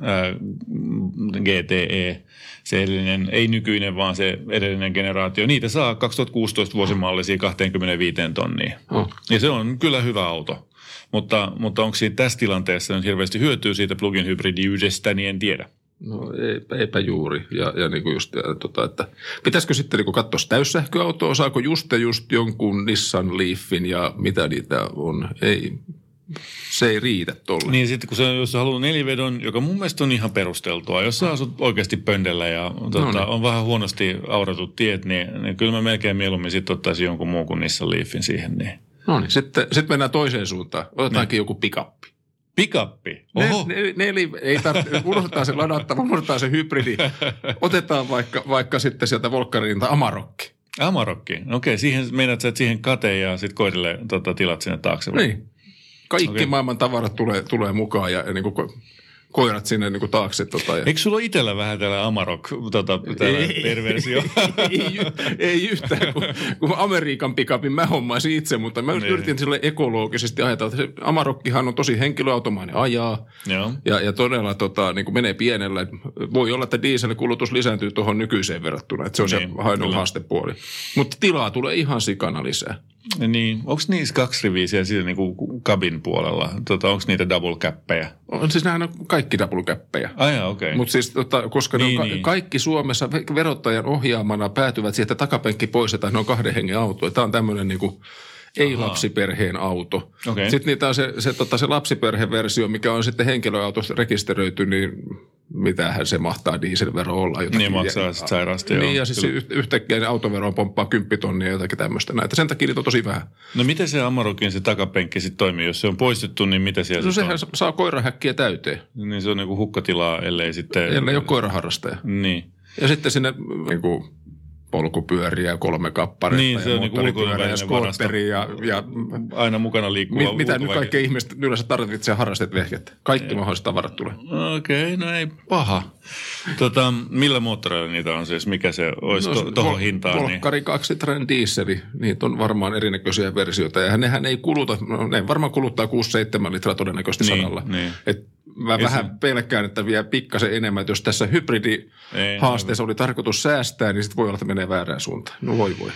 GTE, se edellinen, ei nykyinen, vaan se edellinen generaatio. Niitä saa 2016 vuosimallisia 25 tonnia. Oh. Ja se on kyllä hyvä auto. Mutta, mutta onko siinä tässä tilanteessa nyt hirveästi hyötyä siitä plugin hybridiydestä, niin en tiedä. No eipä, eipä juuri. Ja, ja niin kuin just, ja, tota, että pitäisikö sitten niin katsoa täyssähköautoa, saako just ja just jonkun Nissan Leafin ja mitä niitä on. Ei, se ei riitä tuolle. Niin sitten kun se, jos sä haluat nelivedon, joka mun mielestä on ihan perusteltua, jos sä asut oikeasti pöndellä ja tuota, no niin. on vähän huonosti auratut tiet, niin, niin kyllä mä melkein mieluummin sitten ottaisin jonkun muun kuin Nissan Leafin siihen. Niin. No niin, sitten, sitten mennään toiseen suuntaan. Otetaankin niin. joku pikappi. Pikappi? Oho. Ne, ne, neli, ei tarvitse, unohdetaan se ladattava, unohdetaan se hybridi. Otetaan vaikka, vaikka sitten sieltä Volkkarinta Amarokki. Amarokki, okei. Siihen meinaat että siihen kate ja sitten koirille tota, tilat sinne taakse. Niin. Kaikki okay. maailman tavarat tulee, tulee mukaan ja, ja niin kuin koirat sinne niin kuin taakse. Tota, ja... Eikö sulla itsellä vähän tällä Amarok tota, ei, perversio? ei, ei, ei yhtään, kun, kun Amerikan pikapin mä hommaisin itse, mutta mä niin. yritin sille ekologisesti ajatella, että se Amarokkihan on tosi henkilöautomainen ajaa Joo. ja, ja todella tota, niin kuin menee pienellä. Voi olla, että dieselkulutus lisääntyy tuohon nykyiseen verrattuna, että se on niin, se ainoa haastepuoli. Mutta tilaa tulee ihan sikana lisää. Niin, onko niissä kaksi riviä siellä, siellä niin kuin kabin puolella? Tota, onko niitä double käppejä? On siis nämä on kaikki double käppejä. Ai okei. Okay. Mutta siis tota, koska niin, ne on ka- niin. kaikki Suomessa verottajan ohjaamana päätyvät siihen, että takapenkki pois, että ne on kahden hengen auto. Tämä on tämmöinen niin kuin ei-lapsiperheen auto. Okay. Sitten niitä on se, se, tota, se lapsiperheversio, mikä on sitten henkilöautosta rekisteröity, niin mitähän se mahtaa dieselvero olla. Jotakin. Niin maksaa sitten sairaasti. Niin, ja siis yhtäkkiä autovero pomppaa kymppitonnia ja jotakin tämmöistä näitä. Sen takia niitä on tosi vähän. No miten se Amarokin se takapenkki sitten toimii? Jos se on poistettu, niin mitä siellä No sehän on? saa koirahäkkiä täyteen. Niin se on niinku hukkatilaa, ellei sitten... Ellei ole koiraharrastaja. Niin. Ja sitten sinne niin kuin, polkupyöriä, kolme kappaletta Niin, ja se niinku ja ulkoinen varasto. skootteri ja, ja Aina mukana liikkuva mit, mitä nyt kaikkea ihmiset yleensä tarvitsee harrastet vehket. Kaikki mahdolliset tavarat tulee. Okei, no ei paha. Tota, millä moottoreilla niitä on siis? Mikä se olisi no, tuohon vol- hintaan? Niin? Volkkari kaksitran dieseli, niitä on varmaan erinäköisiä versioita. Ja nehän ei kuluta, no, ne varmaan kuluttaa 6-7 litraa todennäköisesti Niin, sadalla. niin. Et mä Ei vähän pelkään, että vielä pikkasen enemmän, että jos tässä hybridihaasteessa oli tarkoitus säästää, niin sitten voi olla, että menee väärään suuntaan. No voi voi.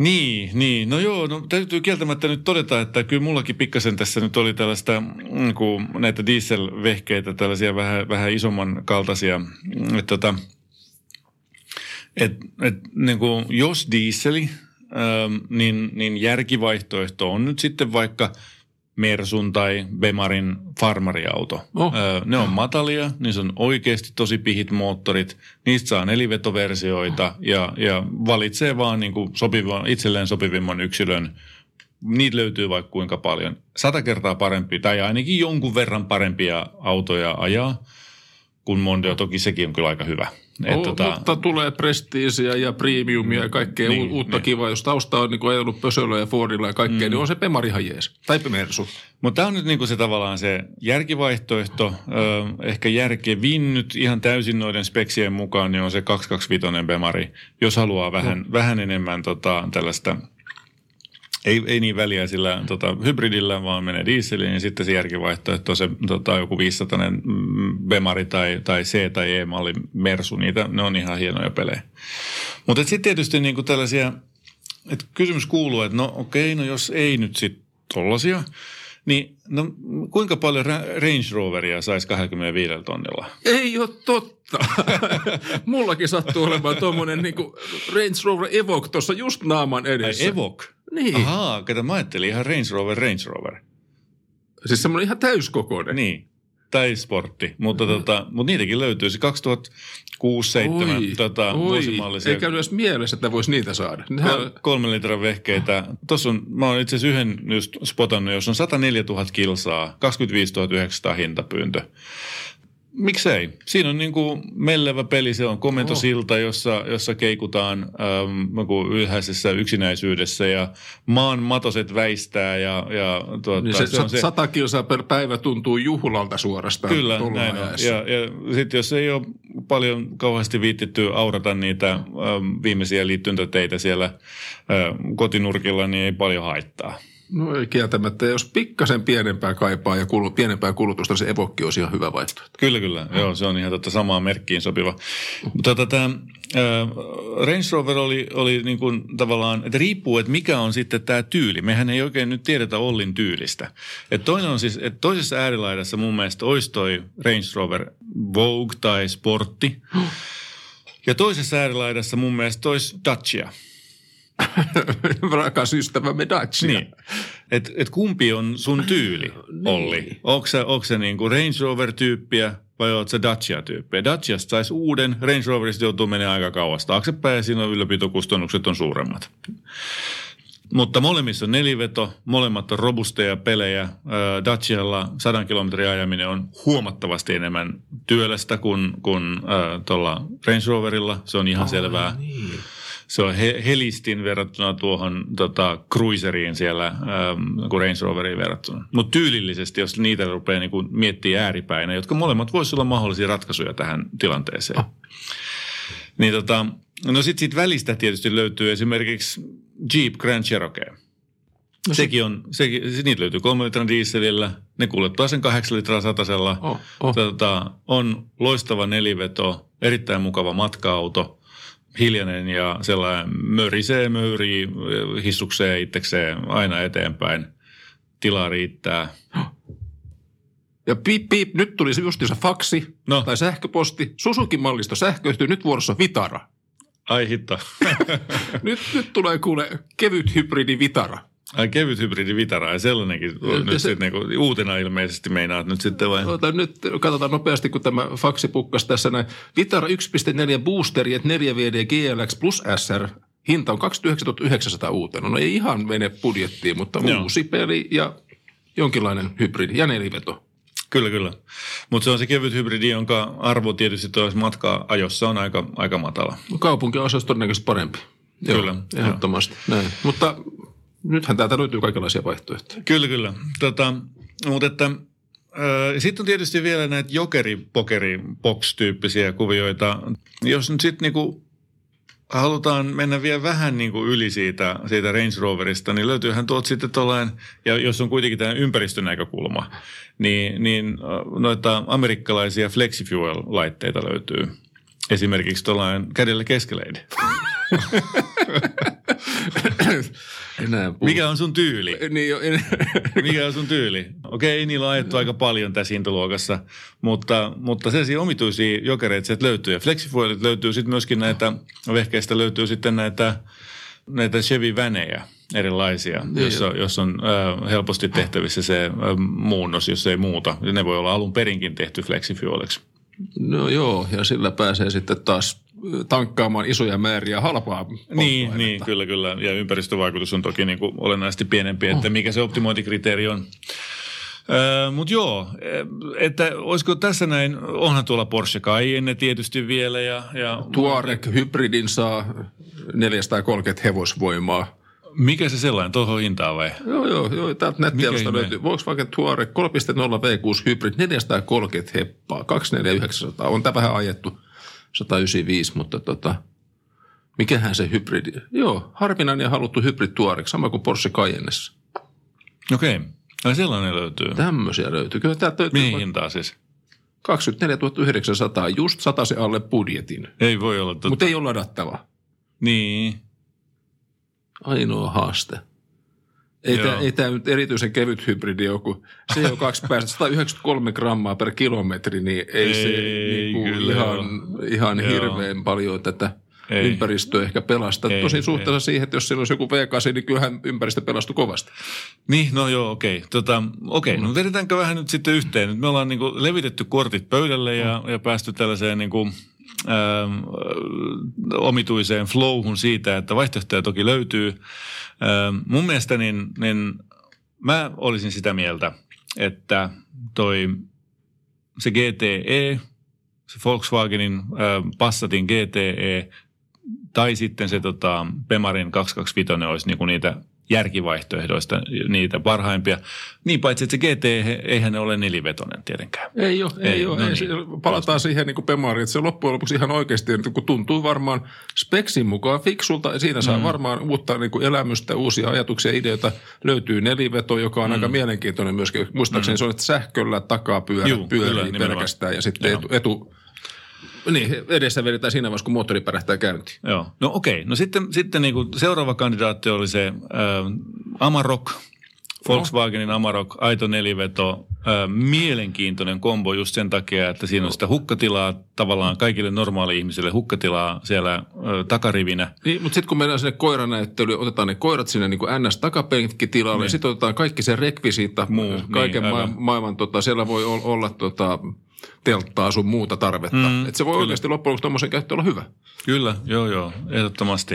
Niin, niin. No joo, no täytyy kieltämättä nyt todeta, että kyllä mullakin pikkasen tässä nyt oli tällaista mm, kuin näitä dieselvehkeitä, tällaisia vähän, vähän isomman kaltaisia. Että tota, et, et, niin kuin, jos dieseli, ähm, niin, niin järkivaihtoehto on nyt sitten vaikka Mersun tai Bemarin farmariauto. Oh. Öö, ne on matalia, niissä on oikeasti tosi pihit moottorit, niistä saa nelivetoversioita ja, ja valitsee vaan niin kuin sopivan, itselleen sopivimman yksilön. Niitä löytyy vaikka kuinka paljon. Sata kertaa parempi tai ainakin jonkun verran parempia autoja ajaa kuin Mondeo. Toki sekin on kyllä aika hyvä. Et Oh, tota... Mutta tulee prestiisiä ja premiumia ja kaikkea Niin, niin, uutta niin. niin. kivaa. Jos tausta on niin ajellut Pösöllä ja Fordilla ja kaikkea, mm. niin on se Pemari ihan jees. Tai Mersu. Mutta tämä on nyt niinku se tavallaan se järkivaihtoehto. Ö, ehkä järkevin nyt ihan täysin noiden speksien mukaan, niin on se 225 Bemari, jos haluaa vähän, no. vähän enemmän tota, tällaista ei, ei niin väliä sillä tota, hybridillä, vaan menee dieseliin ja sitten se järkivaihtoehto on se tota, joku 500 Bemari tai, tai C- tai E-malli Mersu. Niitä, ne on ihan hienoja pelejä. Mutta sitten tietysti niinku tällaisia, että kysymys kuuluu, että no okei, no jos ei nyt sitten tollasia, niin no, kuinka paljon Ra- Range Roveria saisi 25 tonnilla? Ei ole totta. Mullakin sattuu olemaan tuommoinen niin Range Rover Evoque tuossa just naaman Ai edessä. Evoque? Niin. Ahaa, kato mä ajattelin ihan Range Rover, Range Rover. Siis semmoinen ihan täyskokoinen. Niin, tai sportti, mutta, mm. tota, mutta niitäkin löytyy. Se 2006-2007 tota, vuosimallisia. Ei käynyt edes mielessä, että voisi niitä saada. Nehän, Kol- kolmen litran vehkeitä. Tuossa on, mä oon itse asiassa yhden just spotannut, jos on 104 000 kilsaa, 25 900 hintapyyntö. Miksei? Siinä on niin kuin mellevä peli, se on komentosilta, jossa, jossa keikutaan joku ylhäisessä yksinäisyydessä ja maan matoset väistää ja, ja tuota, niin se, se on se, sata kilsaa per päivä tuntuu juhlalta suorastaan. Kyllä, näin on. Ja, ja sitten jos ei ole paljon kauheasti viittitty aurata niitä ähm, viimeisiä liittyntäteitä siellä äh, kotinurkilla, niin ei paljon haittaa. No ei kieltämättä. Jos pikkasen pienempää kaipaa ja kulu, pienempää kulutusta, niin se Evokki olisi ihan hyvä vaihtoehto. Kyllä, kyllä. Mm. Joo, se on ihan totta samaan merkkiin sopiva. Mutta tota, äh, Range Rover oli, oli niin kuin tavallaan, että riippuu, että mikä on sitten tämä tyyli. Mehän ei oikein nyt tiedetä Ollin tyylistä. Et toinen on siis, että toisessa äärilaidassa mun mielestä olisi toi Range Rover Vogue tai Sportti. Ja toisessa äärilaidassa mun mielestä olisi Dacia. Rakas ystävämme Dacia. Niin. Et, et kumpi on sun tyyli, Olli? Onko se, onko se niinku Range Rover-tyyppiä vai oot se Dacia-tyyppiä? Daciasta saisi uuden, Range Roverista joutuu menemään aika kauas taaksepäin ja siinä ylläpitokustannukset on suuremmat. Mutta molemmissa on neliveto, molemmat on robusteja pelejä. Ö, Dacialla 100 kilometrin ajaminen on huomattavasti enemmän työlästä kuin, kuin tuolla Range Roverilla. Se on ihan oh, selvää. Niin. Se on he, helistin verrattuna tuohon tota, cruiseriin siellä ähm, kuin Range Roveriin verrattuna. Mutta tyylillisesti, jos niitä rupeaa niin miettimään ääripäinä, jotka molemmat voisivat olla mahdollisia ratkaisuja tähän tilanteeseen. Oh. Niin tota, no sitten siitä välistä tietysti löytyy esimerkiksi Jeep Grand Cherokee. No sekin on, sekin, niitä löytyy kolme litran dieselillä, ne kuljettaa sen kahdeksan litraa satasella. Oh, oh. Tota, on loistava neliveto, erittäin mukava matka-auto – hiljainen ja sellainen mörisee, möyrii, hissuksee itsekseen aina eteenpäin. Tilaa riittää. Ja piip, piip, nyt tuli se justiinsa faksi No. tai sähköposti. Susukin-mallisto sähköistyy, nyt vuorossa Vitara. Ai hitto. nyt, nyt tulee kuule kevyt hybridi Vitara. Ai kevyt hybridi Vitara ja sellainenkin on Ja nyt se- sitten niinku, uutena ilmeisesti meinaat nyt sitten vai? Ota, nyt katsotaan nopeasti, kun tämä faksi pukkas tässä näin. Vitara 1.4 boosteri, et 4 VD GLX plus SR. Hinta on 29 900 uutena. No ei ihan mene budjettiin, mutta Joo. uusi peli ja jonkinlainen hybridi ja neliveto. Kyllä, kyllä. Mutta se on se kevyt hybridi, jonka arvo tietysti tuossa matkaa ajossa on aika, aika matala. Kaupunkiosassa olisi todennäköisesti parempi. Joo, Kyllä, Ehdottomasti. Näin. Mutta nythän täältä löytyy kaikenlaisia vaihtoehtoja. Kyllä, kyllä. Tota, mutta että sitten on tietysti vielä näitä jokeri-pokeri-box-tyyppisiä kuvioita. Jos nyt sitten niinku halutaan mennä vielä vähän niinku yli siitä, siitä Range Roverista, niin löytyyhän tuolta sitten tuollainen, ja jos on kuitenkin tämä ympäristönäkökulma, niin, niin äh, noita amerikkalaisia FlexiFuel-laitteita löytyy. Esimerkiksi tuollainen kädellä keskeleiden. Enää puhu. Mikä on sun tyyli? Niin jo, en... Mikä on sun tyyli? Okei, niillä on ajettu aika paljon tässä hintaluokassa, mutta, mutta sellaisia omituisia jokereita sieltä löytyy. Ja Flexifuelit löytyy sitten myöskin näitä, vehkeistä löytyy sitten näitä, näitä Chevy-vänejä erilaisia, Niin jos, on, jos on äh, helposti tehtävissä se äh, muunnos, jos ei muuta. Ne voi olla alun perinkin tehty Flexifueliksi. No joo, ja sillä pääsee sitten taas tankkaamaan isoja määriä halpaa Niin, niin, kyllä, kyllä. Ja ympäristövaikutus on toki niin kuin olennaisesti pienempi, että mikä se optimointikriteeri on. Öö, Mutta joo, että olisiko tässä näin, onhan tuolla Porsche Cayenne tietysti vielä ja, ja Tuareg hybridin saa 430 hevosvoimaa. mikä se sellainen, tuohon hintaan vai? Joo, joo, joo täältä ihme? löytyy. Volkswagen Touareg 3.0 V6 Hybrid 430 heppaa, 24900. On tämä vähän ajettu 195, mutta tota, mikähän se hybridi? Joo, harvinainen ja haluttu hybrid Touareg, sama kuin Porsche Cayennessa. Okei, okay. sellainen löytyy. Tämmöisiä löytyy. Kyllä täältä löytyy Mihin hintaan siis? 24 900, just se alle budjetin. Ei voi olla totta. Mutta ei ole ladattava. Niin, Ainoa haaste. Ei Joo. tämä, ei tämä nyt erityisen kevyt hybridi ole, kun CO2 päästöt 193 grammaa per kilometri, niin ei, ei se Ei niin kuin kyllä ihan, ihan Joo. hirveän paljon tätä Ei. ei. ympäristöä ehkä pelasta. Ei, Tosin ei. suhteessa siihen, että jos siellä olisi joku V8, niin kyllähän ympäristö pelastui kovasti. Niin, no joo, okei. Tota, okei, no vedetäänkö vähän nyt sitten yhteen? Nyt me ollaan niinku levitetty kortit pöydälle ja, ja päästy tällaiseen niinku, ähm, omituiseen flowhun siitä, että vaihtoehtoja toki löytyy. Ähm, mun mielestä niin, niin mä olisin sitä mieltä, että toi se GTE, se Volkswagenin Passatin GTE tai sitten se tota, Pemarin 225 olisi niinku niitä järkivaihtoehdoista niitä parhaimpia. Niin paitsi, että se GT, eihän ne ole nelivetonen tietenkään. Ei ole, ei, Ei, ole. no ei, niin. palataan siihen niin kuin Pemariin, että se loppujen lopuksi ihan oikeasti kun tuntuu varmaan speksin mukaan fiksulta. Siinä saa mm. varmaan uutta niin kuin elämystä, uusia ajatuksia, ideoita. Löytyy neliveto, joka on mm. aika mielenkiintoinen myöskin. Muistaakseni mm. se on, että sähköllä takapyörä Juu, pyörii kyllä, nimenomaan. pelkästään ja sitten Joo. etu, etu niin, edessä vedetään siinä vaiheessa, kun moottori pärähtää käyntiin. Joo. No okei. No sitten, sitten niin kuin seuraava kandidaatti oli se äh, Amarok, Volkswagenin Amarok, aito neliveto. Äh, mielenkiintoinen kombo just sen takia, että siinä on sitä hukkatilaa tavallaan kaikille normaali-ihmisille hukkatilaa siellä äh, takarivinä. Niin, mutta sitten kun mennään sinne koiranäyttelyyn, otetaan ne koirat sinne niin kuin NS-takapenkkitilalle, niin. sitten otetaan kaikki se rekvisiitta, Muu, kaiken niin, ma- maailman, tota, siellä voi olla, olla tota, telttaa sun muuta tarvetta. Mm, Et se voi kyllä. oikeasti loppujen lopuksi tuommoisen käyttö olla hyvä. Kyllä, joo joo, ehdottomasti.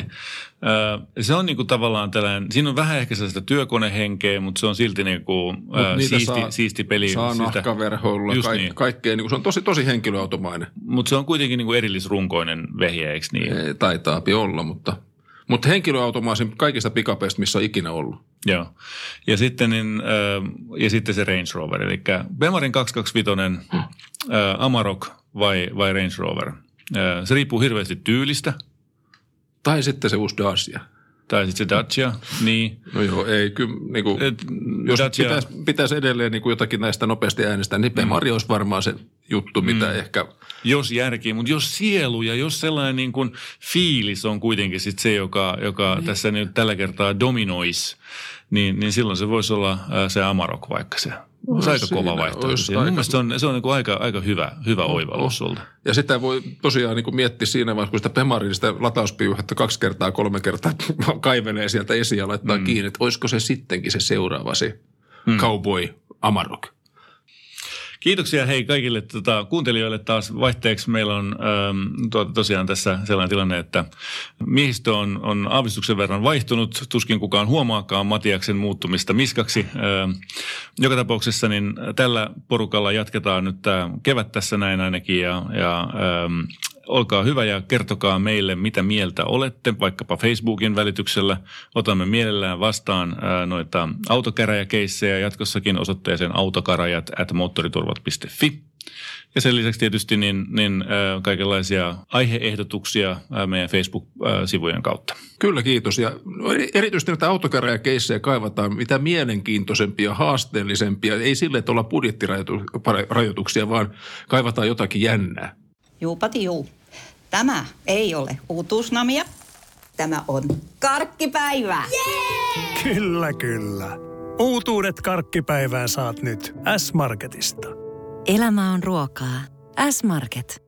Ö, se on niinku tavallaan tällainen, siinä on vähän ehkä sellaista työkonehenkeä, mutta se on silti niinku, Mut ö, niitä siisti, saa- siisti peli. Saa Sitä- nahkaverhoilla, Just kaik, niin. kaikkea. Niin kuin se on tosi, tosi henkilöautomainen. Mutta se on kuitenkin niinku erillisrunkoinen vehje, eikö niin? Ei, taitaapi olla, mutta, mutta henkilöautomaisin kaikista pikapeista, missä on ikinä ollut. Joo. Ja sitten, niin, ja sitten se Range Rover, eli Bemarin 225, Hmm. Amarok vai, vai Range Rover. Se riippuu hirveästi tyylistä, Tai sitten se uusi Dacia. Tai sitten se Dacia, niin. No joo, ei kyllä, niin kuin, Et, jos Dacia- pitäisi, pitäisi edelleen niin kuin jotakin näistä nopeasti äänestää, niin Bemari olisi varmaan se juttu, mitä ehkä Jos järki, mutta jos sielu ja jos sellainen niin kuin fiilis on kuitenkin sit se, joka, joka niin. tässä nyt tällä kertaa dominoisi, niin, niin silloin se voisi olla ää, se Amarok vaikka se. Se aika kova vaihtoehto. Mun aika- mielestä se on, se on niin kuin aika, aika hyvä, hyvä oivallus sulta. Ja sitä voi tosiaan niin kuin miettiä siinä vaiheessa, kun sitä Pemarin sitä latauspiuhetta kaksi kertaa, kolme kertaa kaivelee sieltä esiin ja laittaa mm. kiinni, että olisiko se sittenkin se seuraava se mm. cowboy Amarok. Kiitoksia hei kaikille tota, kuuntelijoille taas vaihteeksi. Meillä on ähm, tuota, tosiaan tässä sellainen tilanne, että miehistö on, on aavistuksen verran vaihtunut. Tuskin kukaan huomaakaan Matiaksen muuttumista miskaksi. Ähm, joka tapauksessa niin tällä porukalla jatketaan nyt tämä kevät tässä näin ainakin ja, ja ähm, olkaa hyvä ja kertokaa meille, mitä mieltä olette, vaikkapa Facebookin välityksellä. Otamme mielellään vastaan noita autokäräjäkeissejä jatkossakin osoitteeseen autokarajat at moottoriturvat.fi. Ja sen lisäksi tietysti niin, niin kaikenlaisia aiheehdotuksia meidän Facebook-sivujen kautta. Kyllä, kiitos. Ja erityisesti näitä autokäräjäkeissejä kaivataan mitä mielenkiintoisempia, haasteellisempia. Ei sille, että olla budjettirajoituksia, vaan kaivataan jotakin jännää. Juupati juu. Tämä ei ole uutuusnamia. Tämä on karkkipäivää. Yeah! Kyllä, kyllä. Uutuudet karkkipäivään saat nyt S-Marketista. Elämä on ruokaa. S-Market.